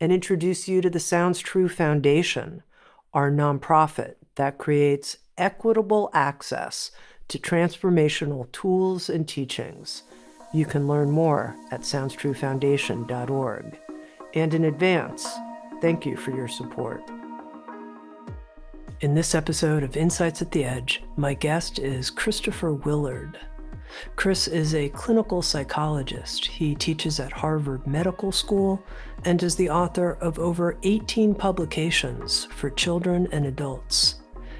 and introduce you to the Sounds True Foundation, our nonprofit that creates equitable access to transformational tools and teachings. You can learn more at SoundsTrueFoundation.org. And in advance, thank you for your support. In this episode of Insights at the Edge, my guest is Christopher Willard. Chris is a clinical psychologist. He teaches at Harvard Medical School and is the author of over 18 publications for children and adults.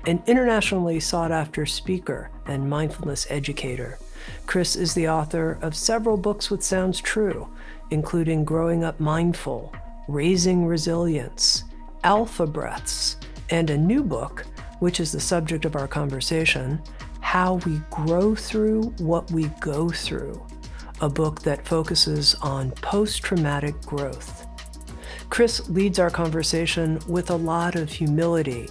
An internationally sought after speaker and mindfulness educator, Chris is the author of several books with Sounds True, including Growing Up Mindful, Raising Resilience, Alphabreaths, and a new book, which is the subject of our conversation how We Grow Through What We Go Through, a book that focuses on post traumatic growth. Chris leads our conversation with a lot of humility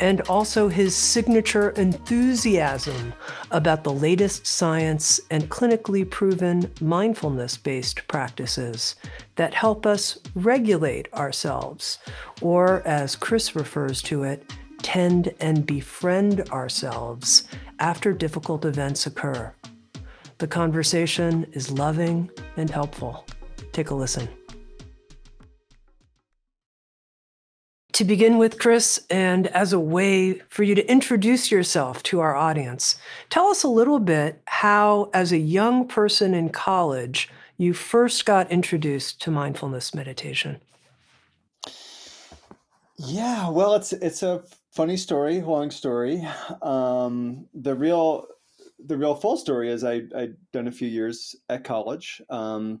and also his signature enthusiasm about the latest science and clinically proven mindfulness based practices that help us regulate ourselves, or as Chris refers to it, tend and befriend ourselves after difficult events occur. The conversation is loving and helpful. Take a listen. To begin with, Chris, and as a way for you to introduce yourself to our audience, tell us a little bit how, as a young person in college, you first got introduced to mindfulness meditation. Yeah, well, it's it's a funny story, long story. Um, the real the real full story is I I'd done a few years at college um,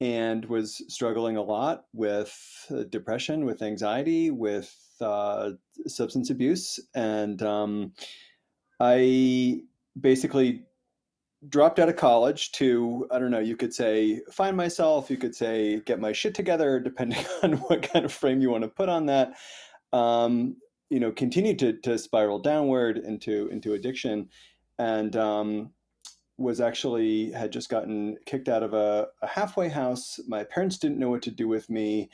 and was struggling a lot with uh, depression, with anxiety, with uh, substance abuse, and um, I basically dropped out of college to I don't know you could say find myself you could say get my shit together depending on what kind of frame you want to put on that um, you know continued to, to spiral downward into into addiction and um, was actually had just gotten kicked out of a, a, halfway house. My parents didn't know what to do with me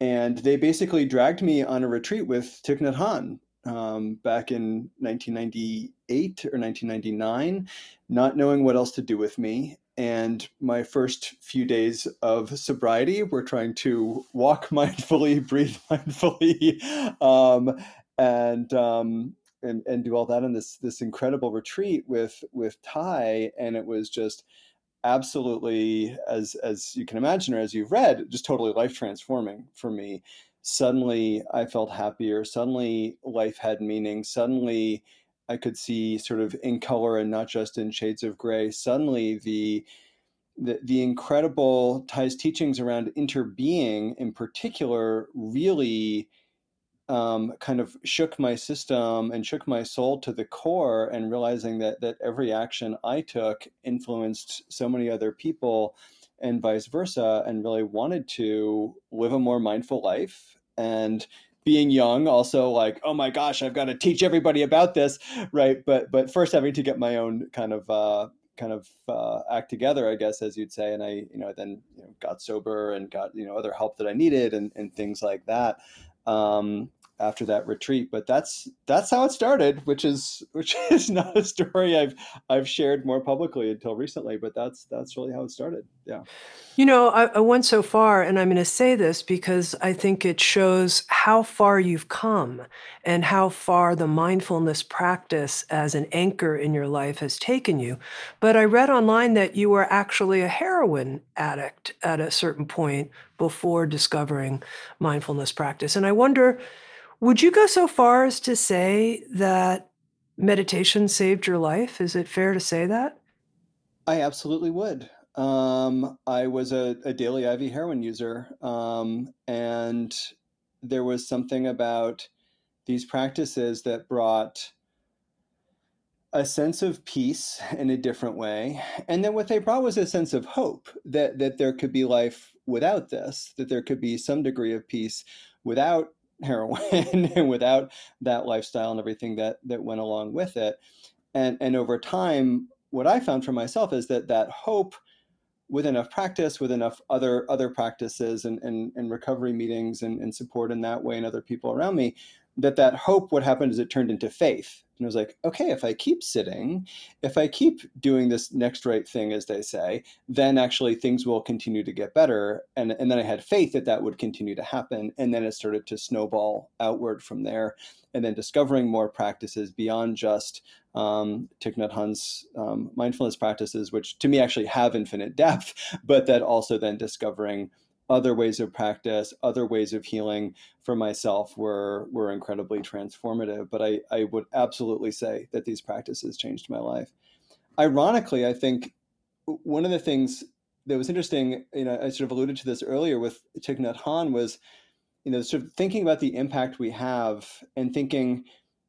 and they basically dragged me on a retreat with Thich Nhat Hanh um, back in 1998 or 1999 not knowing what else to do with me. And my first few days of sobriety were trying to walk mindfully breathe mindfully um, and um, and and do all that in this this incredible retreat with with Thay, and it was just absolutely as as you can imagine or as you've read, just totally life transforming for me. Suddenly, I felt happier. Suddenly, life had meaning. Suddenly, I could see sort of in color and not just in shades of gray. Suddenly, the the, the incredible Thay's teachings around interbeing in particular really um, kind of shook my system and shook my soul to the core and realizing that that every action I took influenced so many other people and vice versa and really wanted to live a more mindful life and being young also like oh my gosh I've got to teach everybody about this right but but first having to get my own kind of uh, kind of uh, act together, I guess, as you'd say. And I, you know, then you know, got sober and got you know other help that I needed and, and things like that. Um, after that retreat. But that's that's how it started, which is which is not a story I've I've shared more publicly until recently. But that's that's really how it started. Yeah. You know, I, I went so far, and I'm going to say this because I think it shows how far you've come and how far the mindfulness practice as an anchor in your life has taken you. But I read online that you were actually a heroin addict at a certain point before discovering mindfulness practice. And I wonder, would you go so far as to say that meditation saved your life? Is it fair to say that? I absolutely would. Um, I was a, a, daily IV heroin user, um, and there was something about these practices that brought a sense of peace in a different way. And then what they brought was a sense of hope that that there could be life without this, that there could be some degree of peace without heroin and without that lifestyle and everything that that went along with it. And and over time, what I found for myself is that that hope with enough practice, with enough other other practices and, and, and recovery meetings and, and support in that way and other people around me, that that hope what happened is it turned into faith and I was like, okay, if I keep sitting, if I keep doing this next right thing, as they say, then actually things will continue to get better. And, and then I had faith that that would continue to happen. And then it started to snowball outward from there. And then discovering more practices beyond just um, Thich Nhat Hanh's um, mindfulness practices, which to me actually have infinite depth, but that also then discovering other ways of practice, other ways of healing for myself were were incredibly transformative. But I, I would absolutely say that these practices changed my life. Ironically, I think one of the things that was interesting, you know, I sort of alluded to this earlier with Thich Nhat Hanh was, you know, sort of thinking about the impact we have and thinking,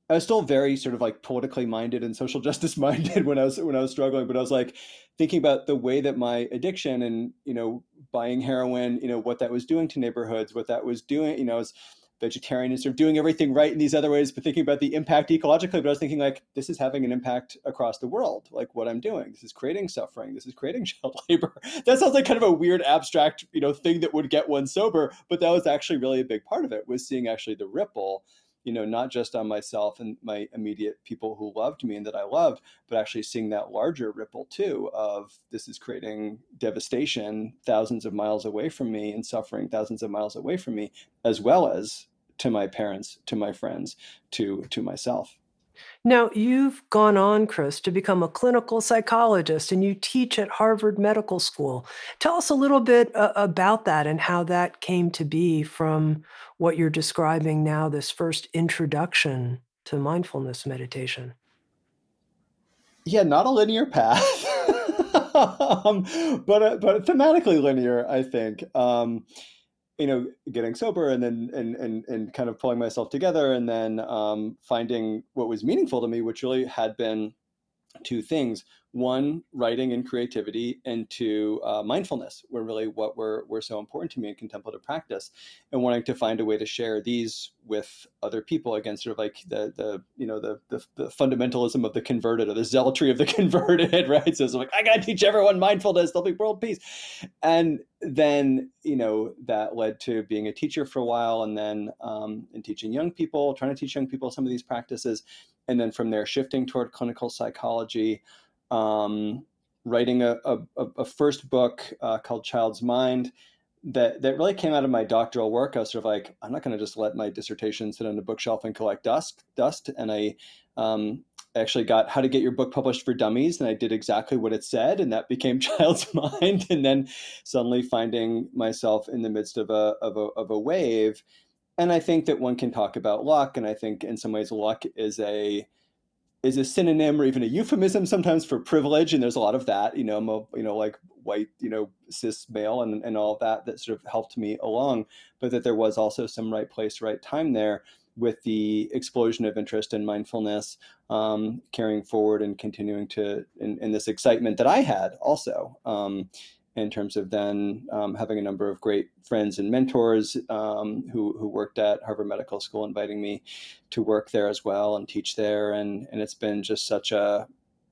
I was still very sort of like politically minded and social justice minded when I was when I was struggling, but I was like thinking about the way that my addiction and you know buying heroin, you know what that was doing to neighborhoods, what that was doing, you know, I was vegetarian and sort of doing everything right in these other ways, but thinking about the impact ecologically. But I was thinking like this is having an impact across the world, like what I'm doing. This is creating suffering. This is creating child labor. That sounds like kind of a weird abstract, you know, thing that would get one sober, but that was actually really a big part of it was seeing actually the ripple you know, not just on myself and my immediate people who loved me and that I loved, but actually seeing that larger ripple too of this is creating devastation thousands of miles away from me and suffering thousands of miles away from me, as well as to my parents, to my friends, to to myself. Now, you've gone on, Chris, to become a clinical psychologist and you teach at Harvard Medical School. Tell us a little bit uh, about that and how that came to be from what you're describing now, this first introduction to mindfulness meditation. Yeah, not a linear path, um, but uh, but thematically linear, I think. Um, you know getting sober and then and and and kind of pulling myself together and then um, finding what was meaningful to me which really had been two things one writing and creativity and two uh, mindfulness were really what were, were so important to me in contemplative practice and wanting to find a way to share these with other people again sort of like the the you know the the, the fundamentalism of the converted or the zealotry of the converted right? So it's like i gotta teach everyone mindfulness there'll be world peace. And then you know that led to being a teacher for a while and then um, in teaching young people trying to teach young people some of these practices and then from there shifting toward clinical psychology um, writing a, a, a, first book uh, called Child's Mind that that really came out of my doctoral work. I was sort of like, I'm not going to just let my dissertation sit on a bookshelf and collect dust. Dust, and I um, actually got How to Get Your Book Published for Dummies, and I did exactly what it said, and that became Child's Mind. And then suddenly finding myself in the midst of a of a, of a wave. And I think that one can talk about luck, and I think in some ways luck is a is a synonym or even a euphemism sometimes for privilege and there's a lot of that you know i'm a you know like white you know cis male and, and all that that sort of helped me along but that there was also some right place right time there with the explosion of interest in mindfulness um, carrying forward and continuing to in, in, this excitement that i had also um, in terms of then um, having a number of great friends and mentors um, who, who worked at Harvard Medical School, inviting me to work there as well and teach there. And, and it's been just such a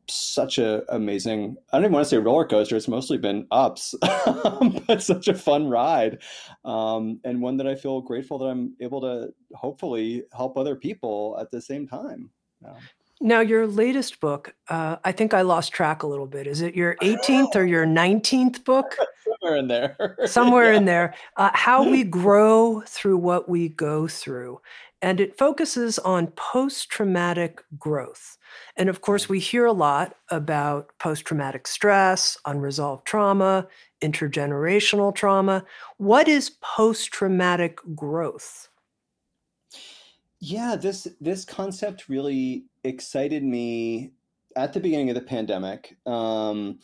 such a amazing i don't even want to say roller coaster it's mostly been ups but such a fun ride um, and one that i feel grateful that i'm able to hopefully help other people at the same time yeah. Now, your latest book, uh, I think I lost track a little bit. Is it your 18th or your 19th book? Somewhere in there. Somewhere yeah. in there. Uh, How We Grow Through What We Go Through. And it focuses on post traumatic growth. And of course, we hear a lot about post traumatic stress, unresolved trauma, intergenerational trauma. What is post traumatic growth? Yeah, this this concept really excited me at the beginning of the pandemic. Um,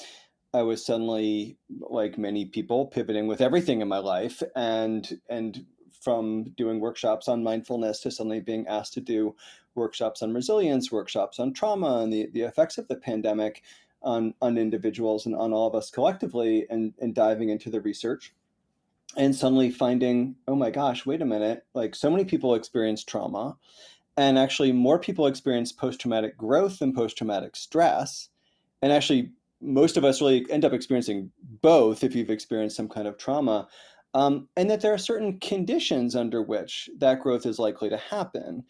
I was suddenly, like many people, pivoting with everything in my life, and and from doing workshops on mindfulness to suddenly being asked to do workshops on resilience, workshops on trauma, and the, the effects of the pandemic on on individuals and on all of us collectively, and and diving into the research and suddenly finding, oh my gosh, wait a minute, like so many people experience trauma, and actually more people experience post traumatic growth than post traumatic stress. And actually, most of us really end up experiencing both if you've experienced some kind of trauma. Um, and that there are certain conditions under which that growth is likely to happen.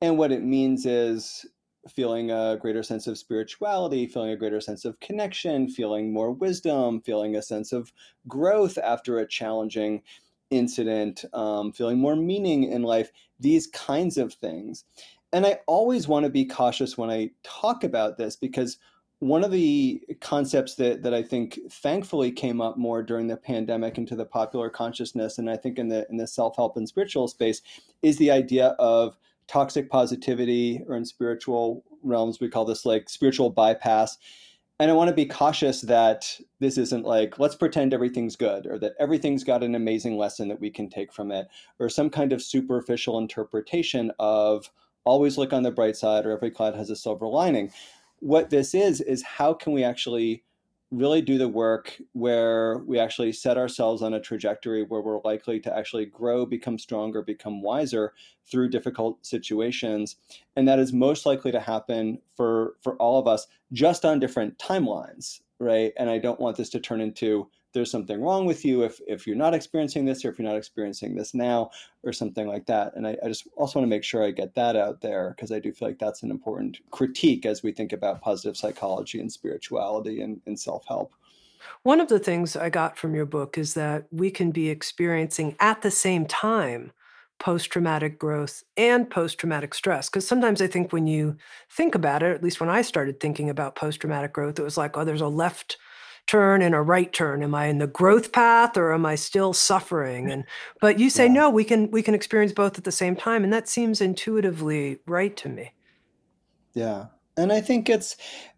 And what it means is feeling a greater sense of spirituality, feeling a greater sense of connection, feeling more wisdom, feeling a sense of growth after a challenging incident, um, feeling more meaning in life, these kinds of things. And I always want to be cautious when I talk about this because one of the concepts that, that I think thankfully came up more during the pandemic into the popular consciousness, and I think in the in the self-help and spiritual space, is the idea of toxic positivity, or in spiritual realms, we call this like spiritual bypass. And I want to be cautious that this isn't like, let's pretend everything's good, or that everything's got an amazing lesson that we can take from it, or some kind of superficial interpretation of always look on the bright side, or every cloud has a silver lining. What this is, is how can we actually really do the work where we actually set ourselves on a trajectory where we're likely to actually grow, become stronger, become wiser through difficult situations. And that is most likely to happen for for all of us just on different timelines, right? And I don't want this to turn into there's something wrong with you if, if you're not experiencing this or if you're not experiencing this now or something like that. And I, I just also want to make sure I get that out there because I do feel like that's an important critique as we think about positive psychology and spirituality and, and self help. One of the things I got from your book is that we can be experiencing at the same time post traumatic growth and post traumatic stress. Because sometimes I think when you think about it, at least when I started thinking about post traumatic growth, it was like, oh, there's a left turn and a right turn am i in the growth path or am i still suffering and but you say yeah. no we can we can experience both at the same time and that seems intuitively right to me yeah and i think it's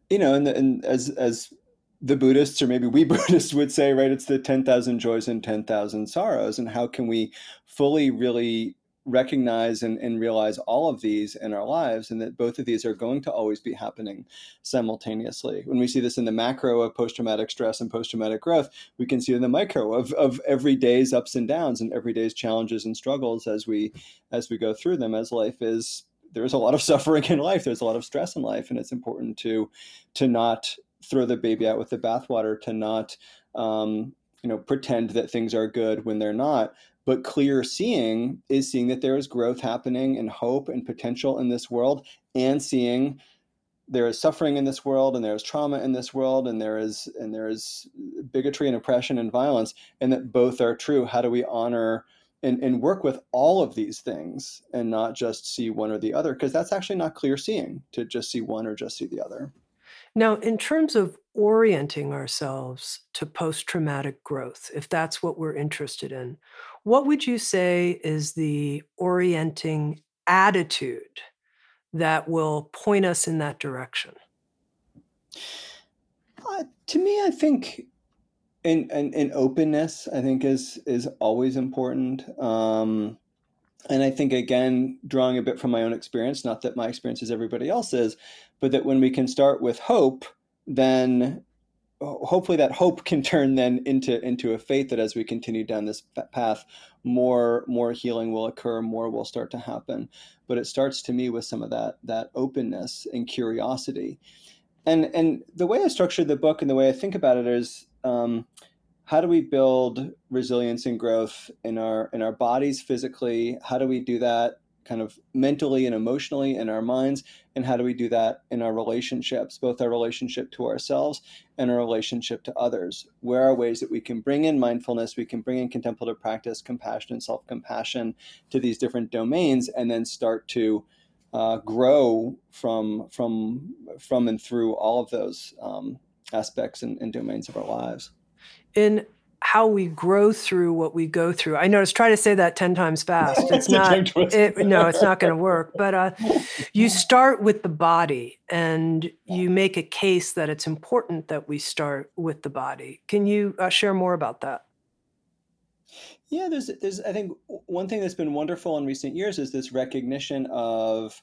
you know and, and as as the buddhists or maybe we buddhists would say right it's the 10,000 joys and 10,000 sorrows and how can we fully really recognize and, and realize all of these in our lives and that both of these are going to always be happening simultaneously. When we see this in the macro of post traumatic stress and post traumatic growth, we can see in the micro of, of every day's ups and downs and every day's challenges and struggles as we as we go through them as life is there's a lot of suffering in life there's a lot of stress in life and it's important to to not throw the baby out with the bathwater to not um, you know pretend that things are good when they're not but clear seeing is seeing that there is growth happening and hope and potential in this world, and seeing there is suffering in this world, and there is trauma in this world, and there is and there is bigotry and oppression and violence, and that both are true. How do we honor and, and work with all of these things and not just see one or the other? Because that's actually not clear seeing to just see one or just see the other. Now, in terms of orienting ourselves to post traumatic growth, if that's what we're interested in, what would you say is the orienting attitude that will point us in that direction? Uh, to me, I think in, in, in openness, I think is is always important. Um, and I think again, drawing a bit from my own experience, not that my experience is everybody else's, but that when we can start with hope, then hopefully that hope can turn then into into a faith that as we continue down this path more more healing will occur more will start to happen. But it starts to me with some of that that openness and curiosity. And and the way I structured the book and the way I think about it is um, how do we build resilience and growth in our in our bodies physically? How do we do that kind of mentally and emotionally in our minds? And how do we do that in our relationships both our relationship to ourselves and our relationship to others? Where are ways that we can bring in mindfulness we can bring in contemplative practice compassion and self-compassion to these different domains and then start to uh, grow from from from and through all of those um, aspects and, and domains of our lives in how we grow through what we go through. I notice try to say that 10 times fast. It's not it, no, it's not going to work. But uh, you start with the body and you make a case that it's important that we start with the body. Can you uh, share more about that? Yeah, there's there's I think one thing that's been wonderful in recent years is this recognition of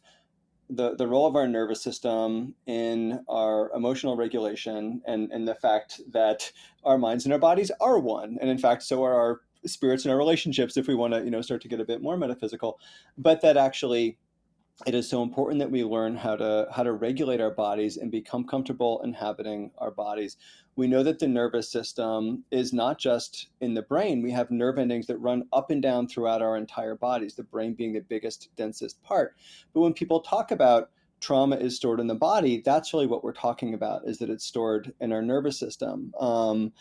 the, the role of our nervous system in our emotional regulation and, and the fact that our minds and our bodies are one. And in fact, so are our spirits and our relationships if we want to, you know, start to get a bit more metaphysical. But that actually it is so important that we learn how to how to regulate our bodies and become comfortable inhabiting our bodies we know that the nervous system is not just in the brain. We have nerve endings that run up and down throughout our entire bodies the brain being the biggest densest part. But when people talk about trauma is stored in the body that's really what we're talking about is that it's stored in our nervous system. Um,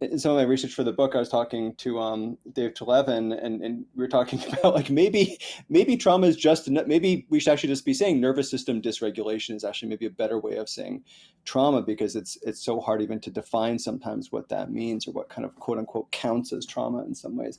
in some of my research for the book, I was talking to um, Dave Treleaven, and, and we were talking about like maybe maybe trauma is just maybe we should actually just be saying nervous system dysregulation is actually maybe a better way of saying trauma because it's it's so hard even to define sometimes what that means or what kind of quote unquote counts as trauma in some ways.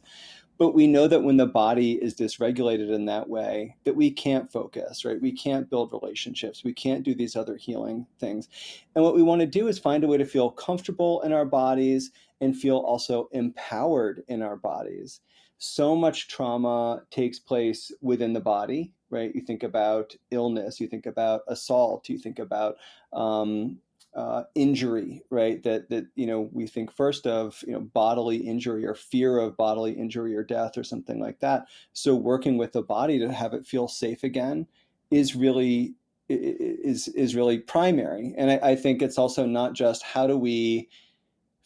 But we know that when the body is dysregulated in that way, that we can't focus, right? We can't build relationships. We can't do these other healing things. And what we want to do is find a way to feel comfortable in our bodies and feel also empowered in our bodies. So much trauma takes place within the body, right? You think about illness, you think about assault, you think about um, uh, injury, right? That that you know we think first of you know bodily injury or fear of bodily injury or death or something like that. So working with the body to have it feel safe again is really is is really primary. And I, I think it's also not just how do we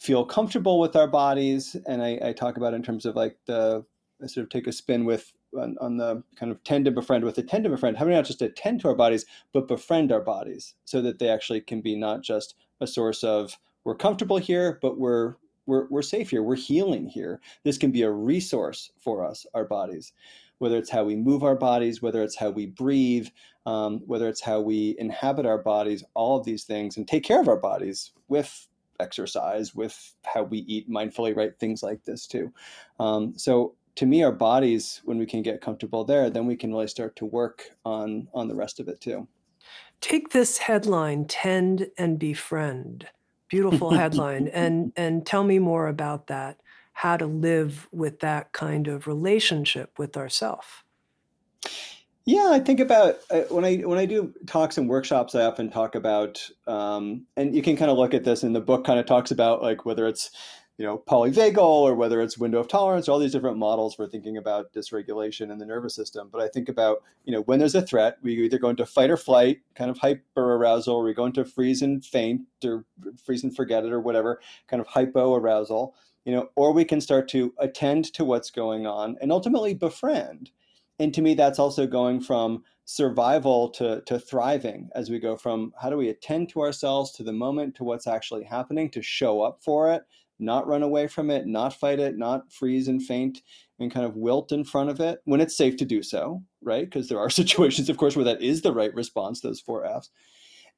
feel comfortable with our bodies. And I, I talk about in terms of like the, I sort of take a spin with on, on, the kind of tend to befriend with attend to befriend, how we not just attend to our bodies, but befriend our bodies so that they actually can be not just a source of we're comfortable here, but we're we're, we're safe here, we're healing here. This can be a resource for us, our bodies, whether it's how we move our bodies, whether it's how we breathe, um, whether it's how we inhabit our bodies, all of these things, and take care of our bodies with exercise, with how we eat mindfully, right? Things like this too. Um, so to me, our bodies, when we can get comfortable there, then we can really start to work on on the rest of it too. Take this headline, "Tend and Befriend." Beautiful headline, and and tell me more about that. How to live with that kind of relationship with ourself. Yeah, I think about uh, when I when I do talks and workshops, I often talk about, um, and you can kind of look at this and the book. Kind of talks about like whether it's you know polyvagal or whether it's window of tolerance, or all these different models for thinking about dysregulation in the nervous system. But I think about you know when there's a threat, we either go into fight or flight, kind of hyper arousal, or we go into freeze and faint, or freeze and forget it, or whatever kind of hypo arousal. You know, or we can start to attend to what's going on and ultimately befriend and to me that's also going from survival to, to thriving as we go from how do we attend to ourselves to the moment to what's actually happening to show up for it not run away from it not fight it not freeze and faint and kind of wilt in front of it when it's safe to do so right? Because there are situations of course where that is the right response those four f's.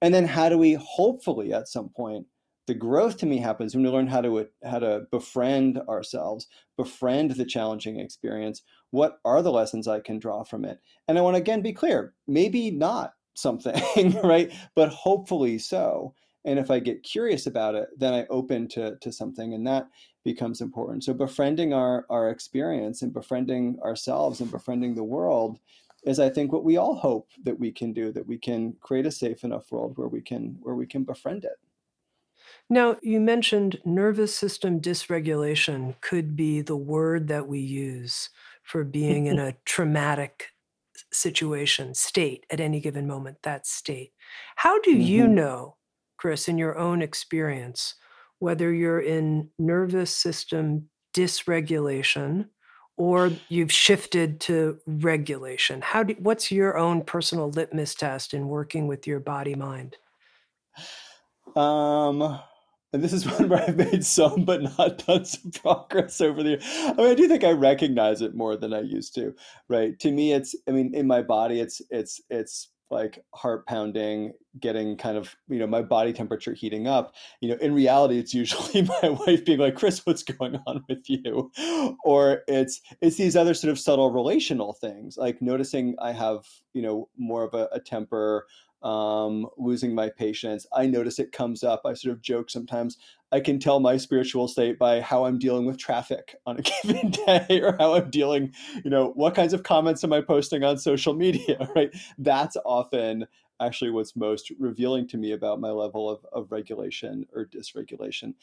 And then how do we hopefully at some point the growth to me happens when we learn how to how to befriend ourselves befriend the challenging experience what are the lessons i can draw from it? And i want to again be clear maybe not something right? But hopefully so. And if i get curious about it then i open to to something and that becomes important. So befriending our our experience and befriending ourselves and befriending the world is i think what we all hope that we can do that we can create a safe enough world where we can where we can befriend it. Now, you mentioned nervous system dysregulation could be the word that we use for being in a traumatic situation, state at any given moment, that state. How do you hmm know Chris, in your own experience, whether you're in nervous system dysregulation or you've shifted to regulation? How do, what's your own personal litmus test in working with your body mind? Um, and this is one where I've made some but not done some progress over the year. I mean, I do think I recognize it more than I used to, right? To me, it's I mean, in my body, it's it's it's like heart pounding, getting kind of, you know, my body temperature heating up. You know, in reality, it's usually my wife being like, Chris, what's going on with you? Or it's it's these other sort of subtle relational things, like noticing I have, you know, more of a, a temper, um, losing my patience. I notice it comes up. I sort of joke sometimes. I can tell my spiritual state by how I'm dealing with traffic on a given day or how I'm dealing, you know, what kinds of comments am I posting on social media, right? That's often actually what's most revealing to me about my level of, of regulation or dysregulation.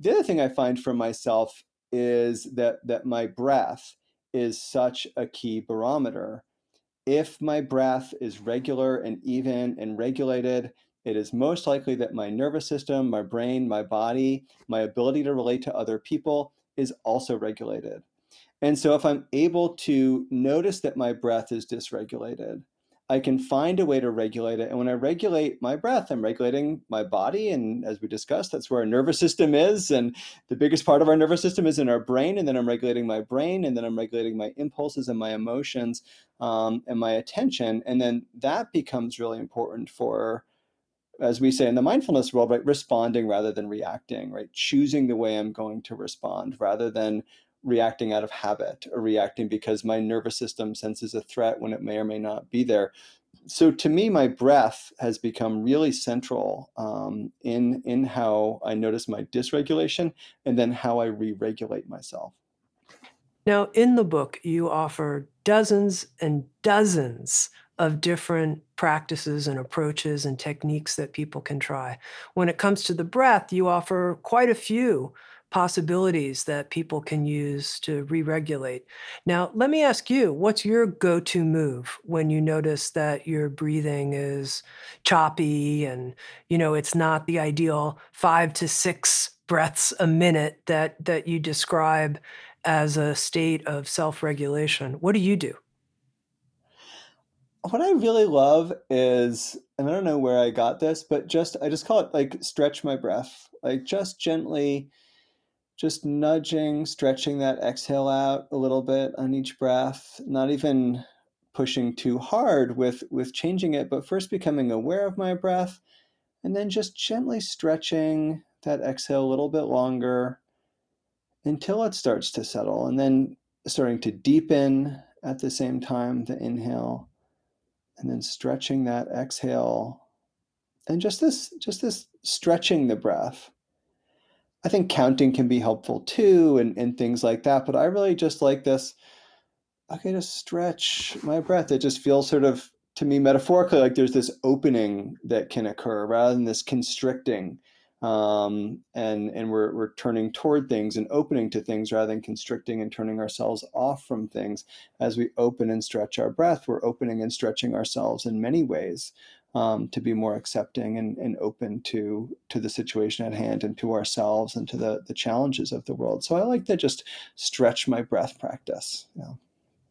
The other thing I find for myself is that that my breath is such a key barometer if my breath is regular and even and regulated, it is most likely that my nervous system, my brain, my body, my ability to relate to other people is also regulated. And so if I'm able to notice that my breath is dysregulated, I can find a way to regulate it. And when I regulate my breath, I'm regulating my body. And as we discussed, that's where our nervous system is. And the biggest part of our nervous system is in our brain. And then I'm regulating my brain. And then I'm regulating my impulses and my emotions um, and my attention. And then that becomes really important for, as we say in the mindfulness world, right? Responding rather than reacting, right? Choosing the way I'm going to respond rather than reacting out of habit or reacting because my nervous system senses a threat when it may or may not be there. So to me, my breath has become really central um, in in how I notice my dysregulation and then how I re-regulate myself. Now, in the book, you offer dozens and dozens of different practices and approaches and techniques that people can try. When it comes to the breath, you offer quite a few possibilities that people can use to re regulate. Now, let me ask you what's your go to move when you notice that your breathing is choppy and, you know, it's not the ideal five to six breaths a minute that, that you describe as a state of self regulation? What do you do? What I really love is, and I don't know where I got this, but just, I just call it like stretch my breath, like just gently just nudging, stretching that exhale out a little bit on each breath, not even pushing too hard with with changing it, but first becoming aware of my breath and then just gently stretching that exhale a little bit longer until it starts to settle and then starting to deepen at the same time the inhale and then stretching that exhale and just this just this stretching the breath I think counting can be helpful too and, and things like that. But I really just like this. Okay, just stretch my breath. It just feels sort of to me metaphorically like there's this opening that can occur rather than this constricting. Um, and and we're we're turning toward things and opening to things rather than constricting and turning ourselves off from things. As we open and stretch our breath, we're opening and stretching ourselves in many ways um, to be more accepting and, and open to to the situation at hand and to ourselves and to the the challenges of the world. So I like to just stretch my breath practice. Yeah.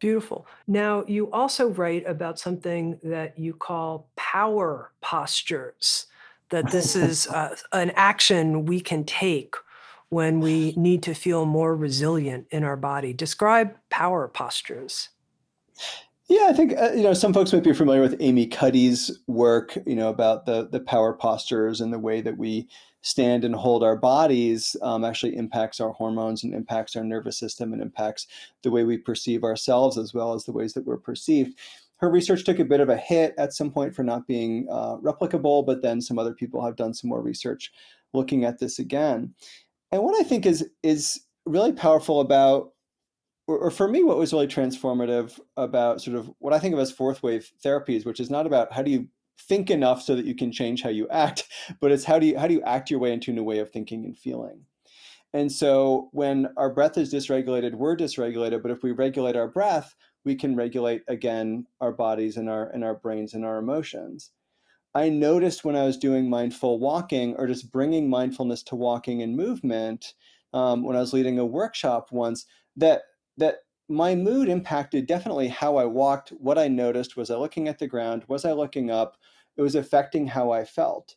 Beautiful. Now, you also write about something that you call power postures, that this is uh, an action we can take when we need to feel more resilient in our body. Describe power postures. Yeah, I think uh, you know some folks might be familiar with Amy Cuddy's work, you know, about the the power postures and the way that we stand and hold our bodies um, actually impacts our hormones and impacts our nervous system and impacts the way we perceive ourselves as well as the ways that we're perceived. Her research took a bit of a hit at some point for not being uh, replicable, but then some other people have done some more research looking at this again. And what I think is is really powerful about or, or, for me, what was really transformative about sort of what I think of as fourth wave therapies, which is not about how do you think enough so that you can change how you act, but it's how do you how do you act your way into a new way of thinking and feeling. And so when our breath is dysregulated, we're dysregulated. But if we regulate our breath, we can regulate again our bodies and our and our brains and our emotions. I noticed when I was doing mindful walking or just bringing mindfulness to walking and movement um, when I was leading a workshop once that that my mood impacted definitely how I walked. What I noticed was I looking at the ground, was I looking up? It was affecting how I felt.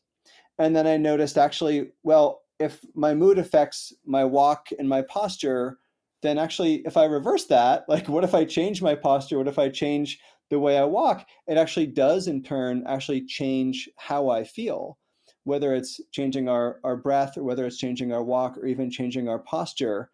And then I noticed actually, well, if my mood affects my walk and my posture, then actually, if I reverse that, like what if I change my posture? What if I change the way I walk? It actually does, in turn, actually change how I feel, whether it's changing our, our breath or whether it's changing our walk or even changing our posture.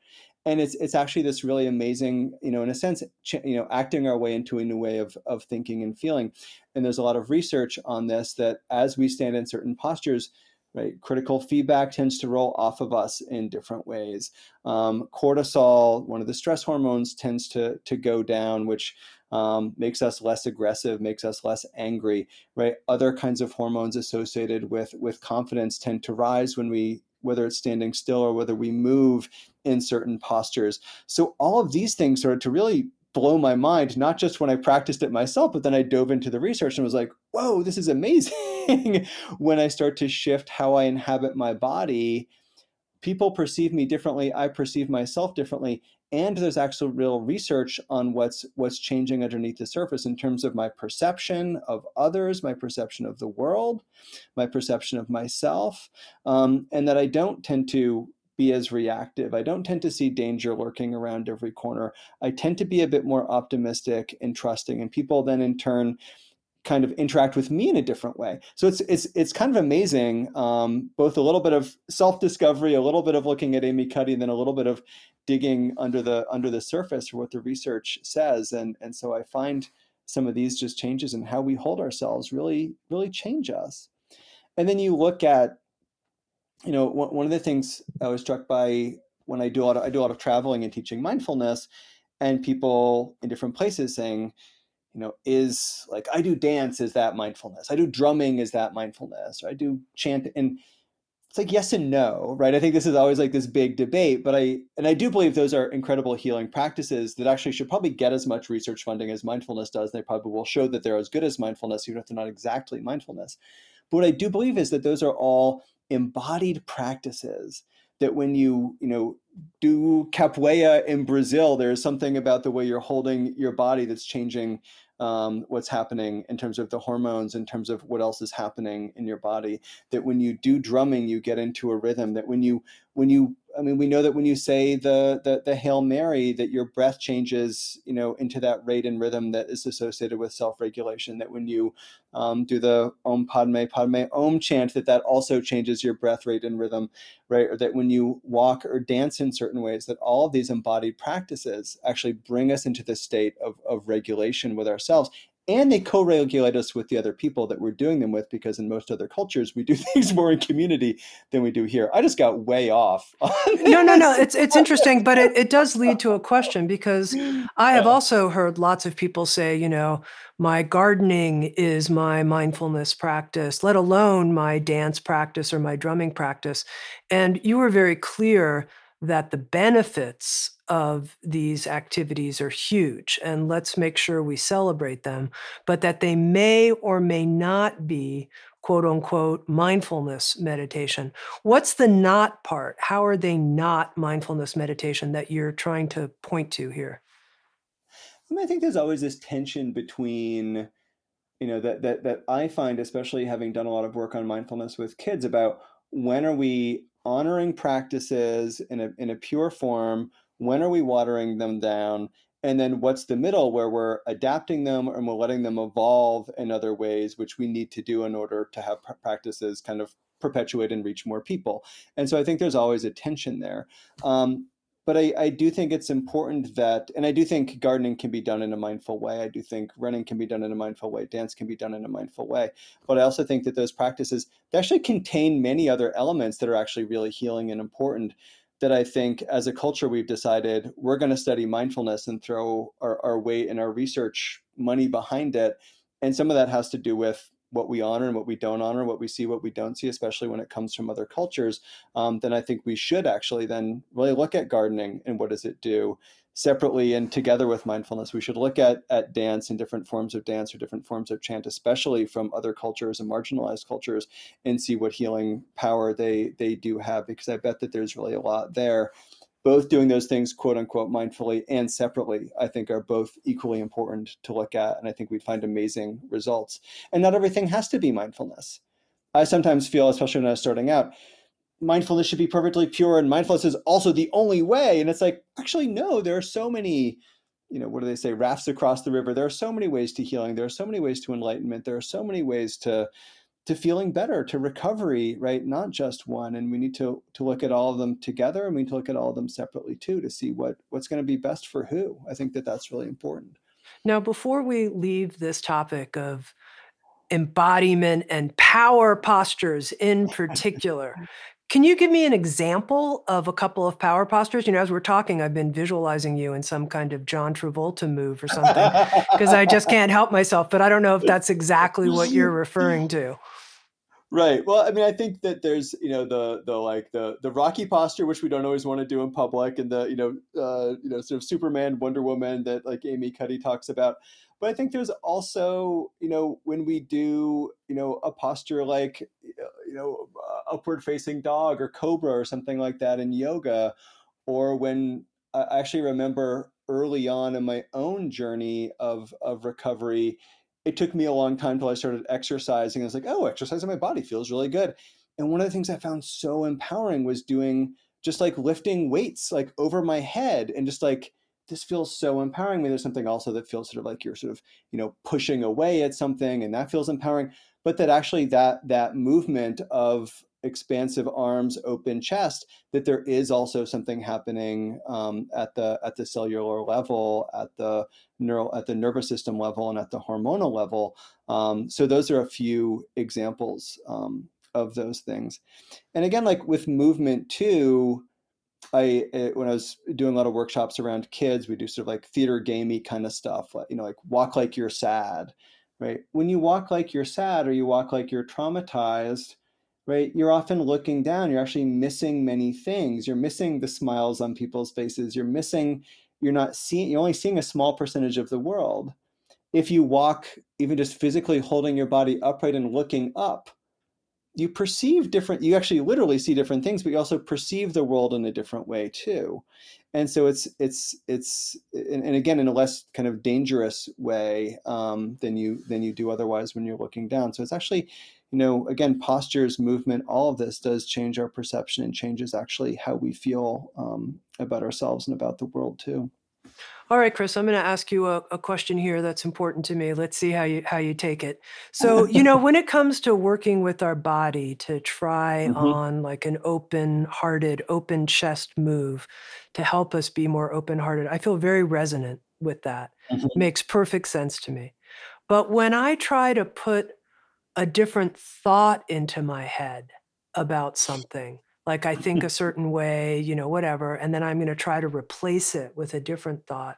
And it's it's actually this really amazing, you know, in a sense, ch- you know, acting our way into a new way of of thinking and feeling. And there's a lot of research on this that as we stand in certain postures, right? Critical feedback tends to roll off of us in different ways. Um, cortisol, one of the stress hormones, tends to, to go down, which um, makes us less aggressive, makes us less angry, right? Other kinds of hormones associated with, with confidence tend to rise when we, whether it's standing still or whether we move in certain postures. So all of these things started to really blow my mind, not just when I practiced it myself, but then I dove into the research and was like, whoa, this is amazing. when I start to shift how I inhabit my body, people perceive me differently, I perceive myself differently. And there's actual real research on what's what's changing underneath the surface in terms of my perception of others, my perception of the world, my perception of myself, um, and that I don't tend to be as reactive. I don't tend to see danger lurking around every corner. I tend to be a bit more optimistic and trusting, and people then in turn kind of interact with me in a different way. So it's it's it's kind of amazing. Um, both a little bit of self discovery, a little bit of looking at Amy Cuddy, and then a little bit of digging under the under the surface for what the research says. And and so I find some of these just changes in how we hold ourselves really really change us. And then you look at you know, one of the things I was struck by when I do a lot of, I do a lot of traveling and teaching mindfulness, and people in different places saying, you know, is like I do dance, is that mindfulness? I do drumming, is that mindfulness? Or I do chant, and it's like yes and no, right? I think this is always like this big debate, but I and I do believe those are incredible healing practices that actually should probably get as much research funding as mindfulness does. They probably will show that they're as good as mindfulness, even if they're not exactly mindfulness. But what I do believe is that those are all embodied practices that when you you know do capoeira in Brazil, there's something about the way you're holding your body that's changing um, what's happening in terms of the hormones, in terms of what else is happening in your body. That when you do drumming, you get into a rhythm. That when you when you I mean, we know that when you say the, the the Hail Mary, that your breath changes, you know, into that rate and rhythm that is associated with self-regulation. That when you um, do the Om Padme Padme Om chant, that that also changes your breath rate and rhythm, right? Or that when you walk or dance in certain ways, that all of these embodied practices actually bring us into the state of of regulation with ourselves and they co-regulate us with the other people that we're doing them with because in most other cultures we do things more in community than we do here. I just got way off no no no it's it's interesting but it, it does lead to a question because i have also heard lots of people say you know my gardening is my mindfulness practice let alone my dance practice or my drumming practice. And you were very clear that the benefits of these activities are huge and let's make sure we celebrate them, but that they may or may not be quote unquote mindfulness meditation. What's the not part? How are they not mindfulness meditation that you're trying to point to here? I, mean, I think there's always this tension between you know that that that I find especially having done a lot of work on mindfulness with kids about when are we honoring practices in a in a pure form when are we watering them down and then what's the middle where we're adapting them and we're letting them evolve in other ways which we need to do in order to have practices kind of perpetuate and reach more people. And so i think there's always a tension there. Um, but I, I do think it's important that and i do think gardening can be done in a mindful way. I do think running can be done in a mindful way. Dance can be done in a mindful way. But i also think that those practices they actually contain many other elements that are actually really healing and important that I think as a culture we've decided we're going to study mindfulness and throw our, our weight and our research money behind it. And some of that has to do with what we honor and what we don't honor, what we see, what we don't see, especially when it comes from other cultures, um, then I think we should actually then really look at gardening and what does it do separately and together with mindfulness. We should look at at dance and different forms of dance or different forms of chant, especially from other cultures and marginalized cultures, and see what healing power they they do have. Because I bet that there's really a lot there. Both doing those things, quote unquote, mindfully and separately, I think are both equally important to look at. And I think we'd find amazing results. And not everything has to be mindfulness. I sometimes feel, especially when I was starting out, mindfulness should be perfectly pure and mindfulness is also the only way and it's like actually no there are so many you know what do they say rafts across the river there are so many ways to healing there are so many ways to enlightenment there are so many ways to to feeling better to recovery right not just one and we need to to look at all of them together and we need to look at all of them separately too to see what what's going to be best for who i think that that's really important now before we leave this topic of embodiment and power postures in particular Can you give me an example of a couple of power postures? You know, as we're talking, I've been visualizing you in some kind of John Travolta move or something because I just can't help myself. But I don't know if that's exactly what you're referring to. Right. Well, I mean, I think that there's, you know, the the like the the Rocky posture, which we don't always want to do in public, and the you know, uh, you know, sort of Superman, Wonder Woman that like Amy Cuddy talks about. But I think there's also, you know, when we do, you know, a posture like, you know, upward facing dog or cobra or something like that in yoga or when i actually remember early on in my own journey of of recovery it took me a long time till i started exercising. I was like oh exercising my body feels really good. And one of the things i found so empowering was doing just like lifting weights like over my head and just like this feels so empowering. Me there's something also that feels sort of like you're sort of you know pushing away at something and that feels empowering but that actually that that movement of expansive arms, open chest, that there is also something happening um, at the at the cellular level, at the neural at the nervous system level, and at the hormonal level. Um, so those are a few examples um, of those things. And again, like with movement too. I it, when I was doing a lot of workshops around kids, we do sort of like theater gamey kind of stuff, like you know, like walk like you're sad, right? When you walk like you're sad or you walk like you're traumatized, right? You're often looking down. You're actually missing many things. You're missing the smiles on people's faces. You're missing you're not seeing you're only seeing a small percentage of the world. If you walk even just physically holding your body upright and looking up you perceive different you actually literally see different things but you also perceive the world in a different way too. And so it's it's it's and, again in a less kind of dangerous way um, than you than you do otherwise when you're looking down. So it's actually you know, again, postures, movement, all of this does change our perception and changes actually how we feel um, about ourselves and about the world too. All right, Chris, I'm going to ask you a, a, question here that's important to me. Let's see how you how you take it. So, you know, when it comes to working with our body to try mm-hmm. on like an open-hearted, open chest move to help us be more open-hearted, I feel very resonant with that. Mm-hmm. Makes perfect sense to me. But when I try to put a different thought into my head about something. Like I think a certain way, you know, whatever, and then I'm going to try to replace it with a different thought.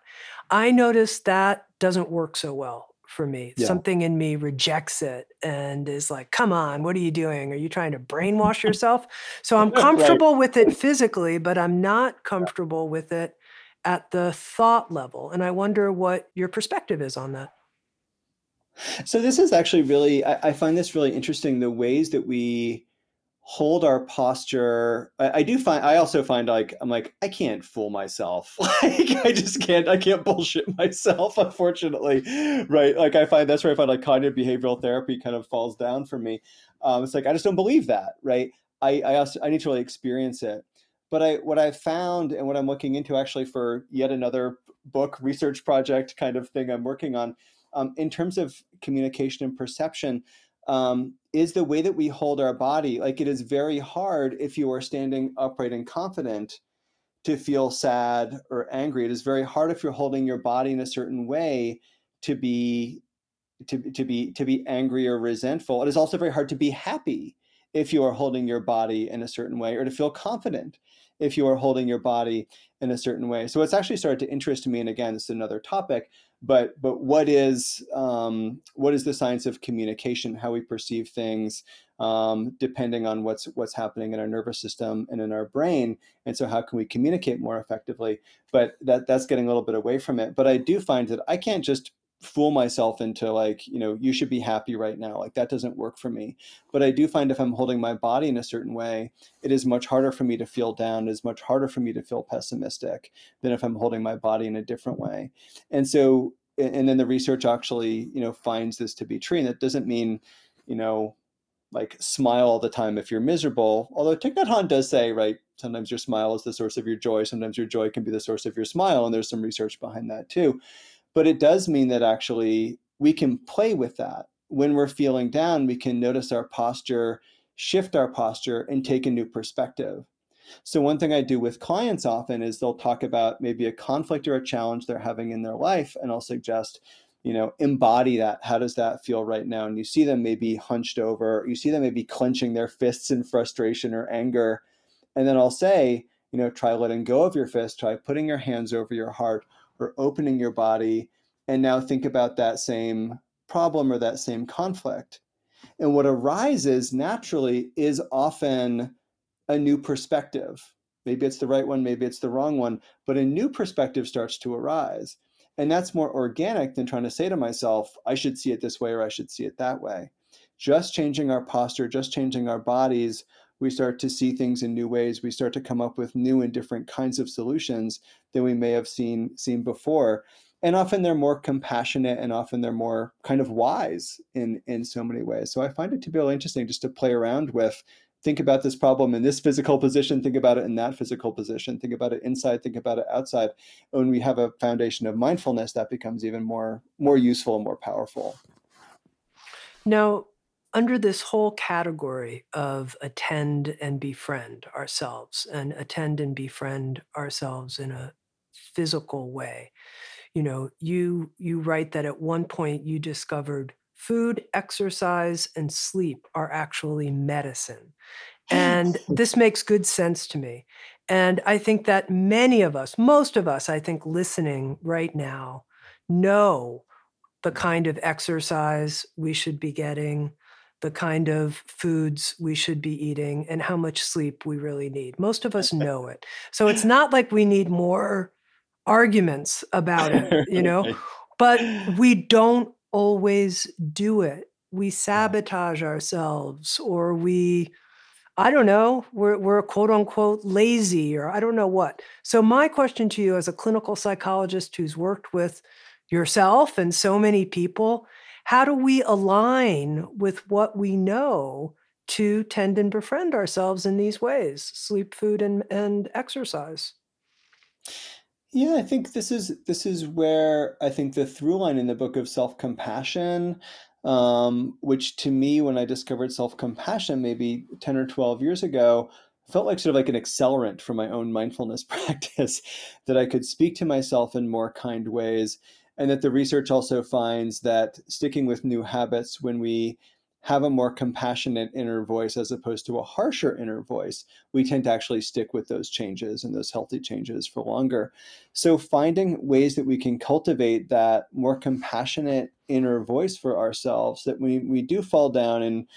I notice that doesn't work so well for me. Yeah. Something in me rejects it and is like, come on, what are you doing? Are you trying to brainwash yourself? So I'm comfortable right. with it physically, but I'm not comfortable with it at the thought level. And I wonder what your perspective is on that. So this is actually really, I, I, find this really interesting. The ways that we hold our posture. I, I, do find, I also find like, I'm like, I can't fool myself. Like, I just can't, I can't bullshit myself, unfortunately. Right. Like, I find that's where I find like cognitive behavioral therapy kind of falls down for me. Um, it's like, I just don't believe that. Right. I, I also, I need to really experience it. But I, what I found and what I'm looking into actually for yet another book research project kind of thing I'm working on um, in terms of communication and perception um, is the way that we hold our body. Like it is very hard if you are standing upright and confident to feel sad or angry. It is very hard if you're holding your body in a certain way to be to, to be to be angry or resentful. It is also very hard to be happy if you are holding your body in a certain way or to feel confident if you are holding your body in a certain way. So it's actually started to interest me, and again, this is another topic, but but what is um, what is the science of communication how we perceive things um, depending on what's what's happening in our nervous system and in our brain? And so how can we communicate more effectively? But that that's getting a little bit away from it. But i do find that i can't just fool myself into like you know you should be happy right now like that doesn't work for me. But i do find if i'm holding my body in a certain way it is much harder for me to feel down it is much harder for me to feel pessimistic than if i'm holding my body in a different way. And so and then the research actually you know finds this to be true and that doesn't mean you know like smile all the time if you're miserable although Thich Nhat Hanh does say right sometimes your smile is the source of your joy sometimes your joy can be the source of your smile and there's some research behind that too but it does mean that actually we can play with that. When we're feeling down, we can notice our posture, shift our posture, and take a new perspective. So, one thing I do with clients often is they'll talk about maybe a conflict or a challenge they're having in their life, and I'll suggest, you know, embody that. How does that feel right now? And you see them maybe hunched over, you see them maybe clenching their fists in frustration or anger. And then I'll say, you know, try letting go of your fist, try putting your hands over your heart, or opening your body and now think about that same problem or that same conflict. And what arises naturally is often a new perspective. Maybe it's the right one, maybe it's the wrong one, but a new perspective starts to arise. And that's more organic than trying to say to myself, I should see it this way or I should see it that way. Just changing our posture, just changing our bodies we start to see things in new ways we start to come up with new and different kinds of solutions than we may have seen seen before. And often they're more compassionate and often they're more kind of wise in in so many ways. So i find it to be really interesting just to play around with think about this problem in this physical position think about it in that physical position think about it inside think about it outside. When we have a foundation of mindfulness that becomes even more more useful and more powerful. Now under this whole category of attend and befriend ourselves and attend and befriend ourselves in a physical way you know you you write that at one point you discovered food exercise and sleep are actually medicine. And this makes good sense to me. And i think that many of us most of us i think listening right now know the mm. kind of exercise we should be getting the kind of foods we should be eating and how much sleep we really need. Most of us know it. So it's not like we need more arguments about it, you know, but we don't always do it. We sabotage ourselves or we, I don't know, we're, we're quote unquote lazy or I don't know what. So, my question to you as a clinical psychologist who's worked with yourself and so many people how do we align with what we know to tend and befriend ourselves in these ways sleep food and, and exercise? Yeah i think this is this is where i think the through line in the book of self-compassion um, which to me when i discovered self-compassion maybe 10 or 12 years ago felt like sort of like an accelerant for my own mindfulness practice that i could speak to myself in more kind ways and that the research also finds that sticking with new habits when we have a more compassionate inner voice as opposed to a harsher inner voice, we tend to actually stick with those changes and those healthy changes for longer. So, finding ways that we can cultivate that more compassionate inner voice for ourselves, that we, we do fall down and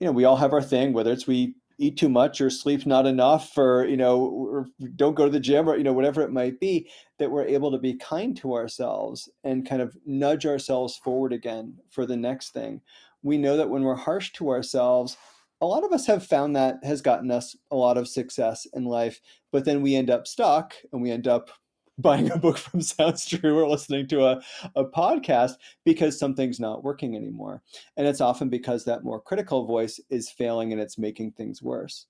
you know, we all have our thing, whether it's we eat too much or sleep not enough or you know or don't go to the gym or you know whatever it might be that we're able to be kind to ourselves and kind of nudge ourselves forward again for the next thing. We know that when we're harsh to ourselves a lot of us have found that has gotten us a lot of success in life but then we end up stuck and we end up buying a book from Sounds True or listening to a, a podcast because something's not working anymore. And it's often because that more critical voice is failing and it's making things worse.